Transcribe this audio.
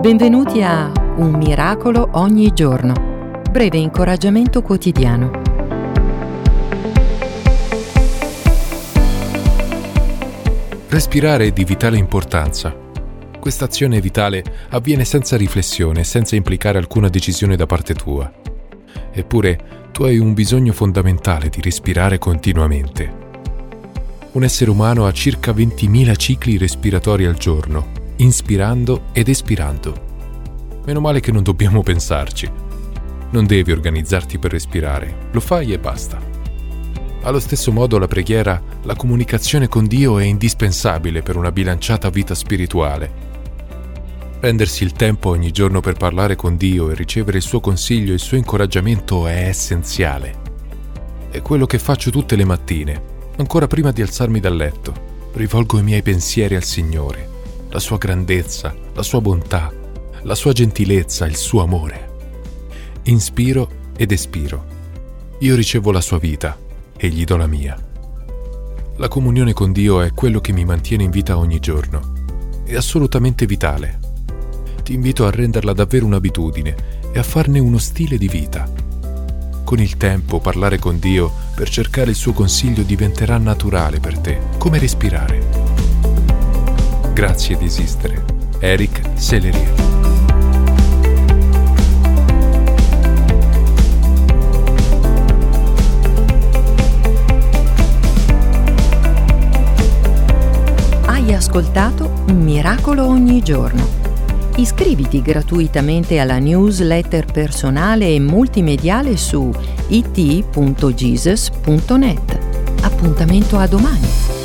Benvenuti a Un miracolo ogni giorno. Breve incoraggiamento quotidiano. Respirare è di vitale importanza. Questa azione vitale avviene senza riflessione, senza implicare alcuna decisione da parte tua. Eppure tu hai un bisogno fondamentale di respirare continuamente. Un essere umano ha circa 20.000 cicli respiratori al giorno inspirando ed espirando. Meno male che non dobbiamo pensarci. Non devi organizzarti per respirare, lo fai e basta. Allo stesso modo la preghiera, la comunicazione con Dio è indispensabile per una bilanciata vita spirituale. Prendersi il tempo ogni giorno per parlare con Dio e ricevere il suo consiglio e il suo incoraggiamento è essenziale. È quello che faccio tutte le mattine, ancora prima di alzarmi dal letto. Rivolgo i miei pensieri al Signore la sua grandezza, la sua bontà, la sua gentilezza, il suo amore. Inspiro ed espiro. Io ricevo la sua vita e gli do la mia. La comunione con Dio è quello che mi mantiene in vita ogni giorno. È assolutamente vitale. Ti invito a renderla davvero un'abitudine e a farne uno stile di vita. Con il tempo parlare con Dio per cercare il suo consiglio diventerà naturale per te, come respirare. Grazie di esistere. Eric Sellerie. Hai ascoltato miracolo ogni giorno. Iscriviti gratuitamente alla newsletter personale e multimediale su it.jesus.net. Appuntamento a domani.